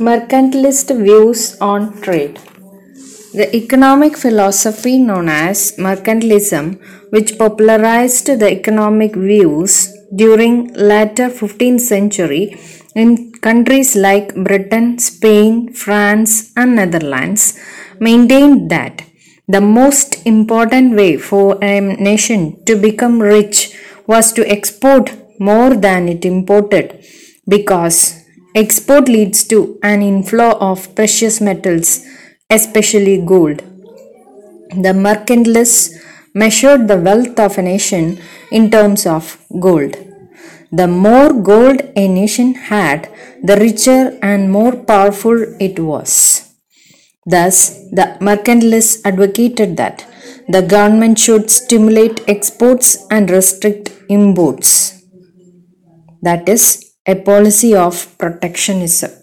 Mercantilist views on trade. The economic philosophy known as mercantilism, which popularized the economic views during later 15th century in countries like Britain, Spain, France, and Netherlands, maintained that the most important way for a nation to become rich was to export more than it imported because export leads to an inflow of precious metals, especially gold. The mercantilists measured the wealth of a nation in terms of gold. The more gold a nation had, the richer and more powerful it was. Thus, the mercantilists advocated that the government should stimulate exports and restrict imports. That is, a policy of protectionism.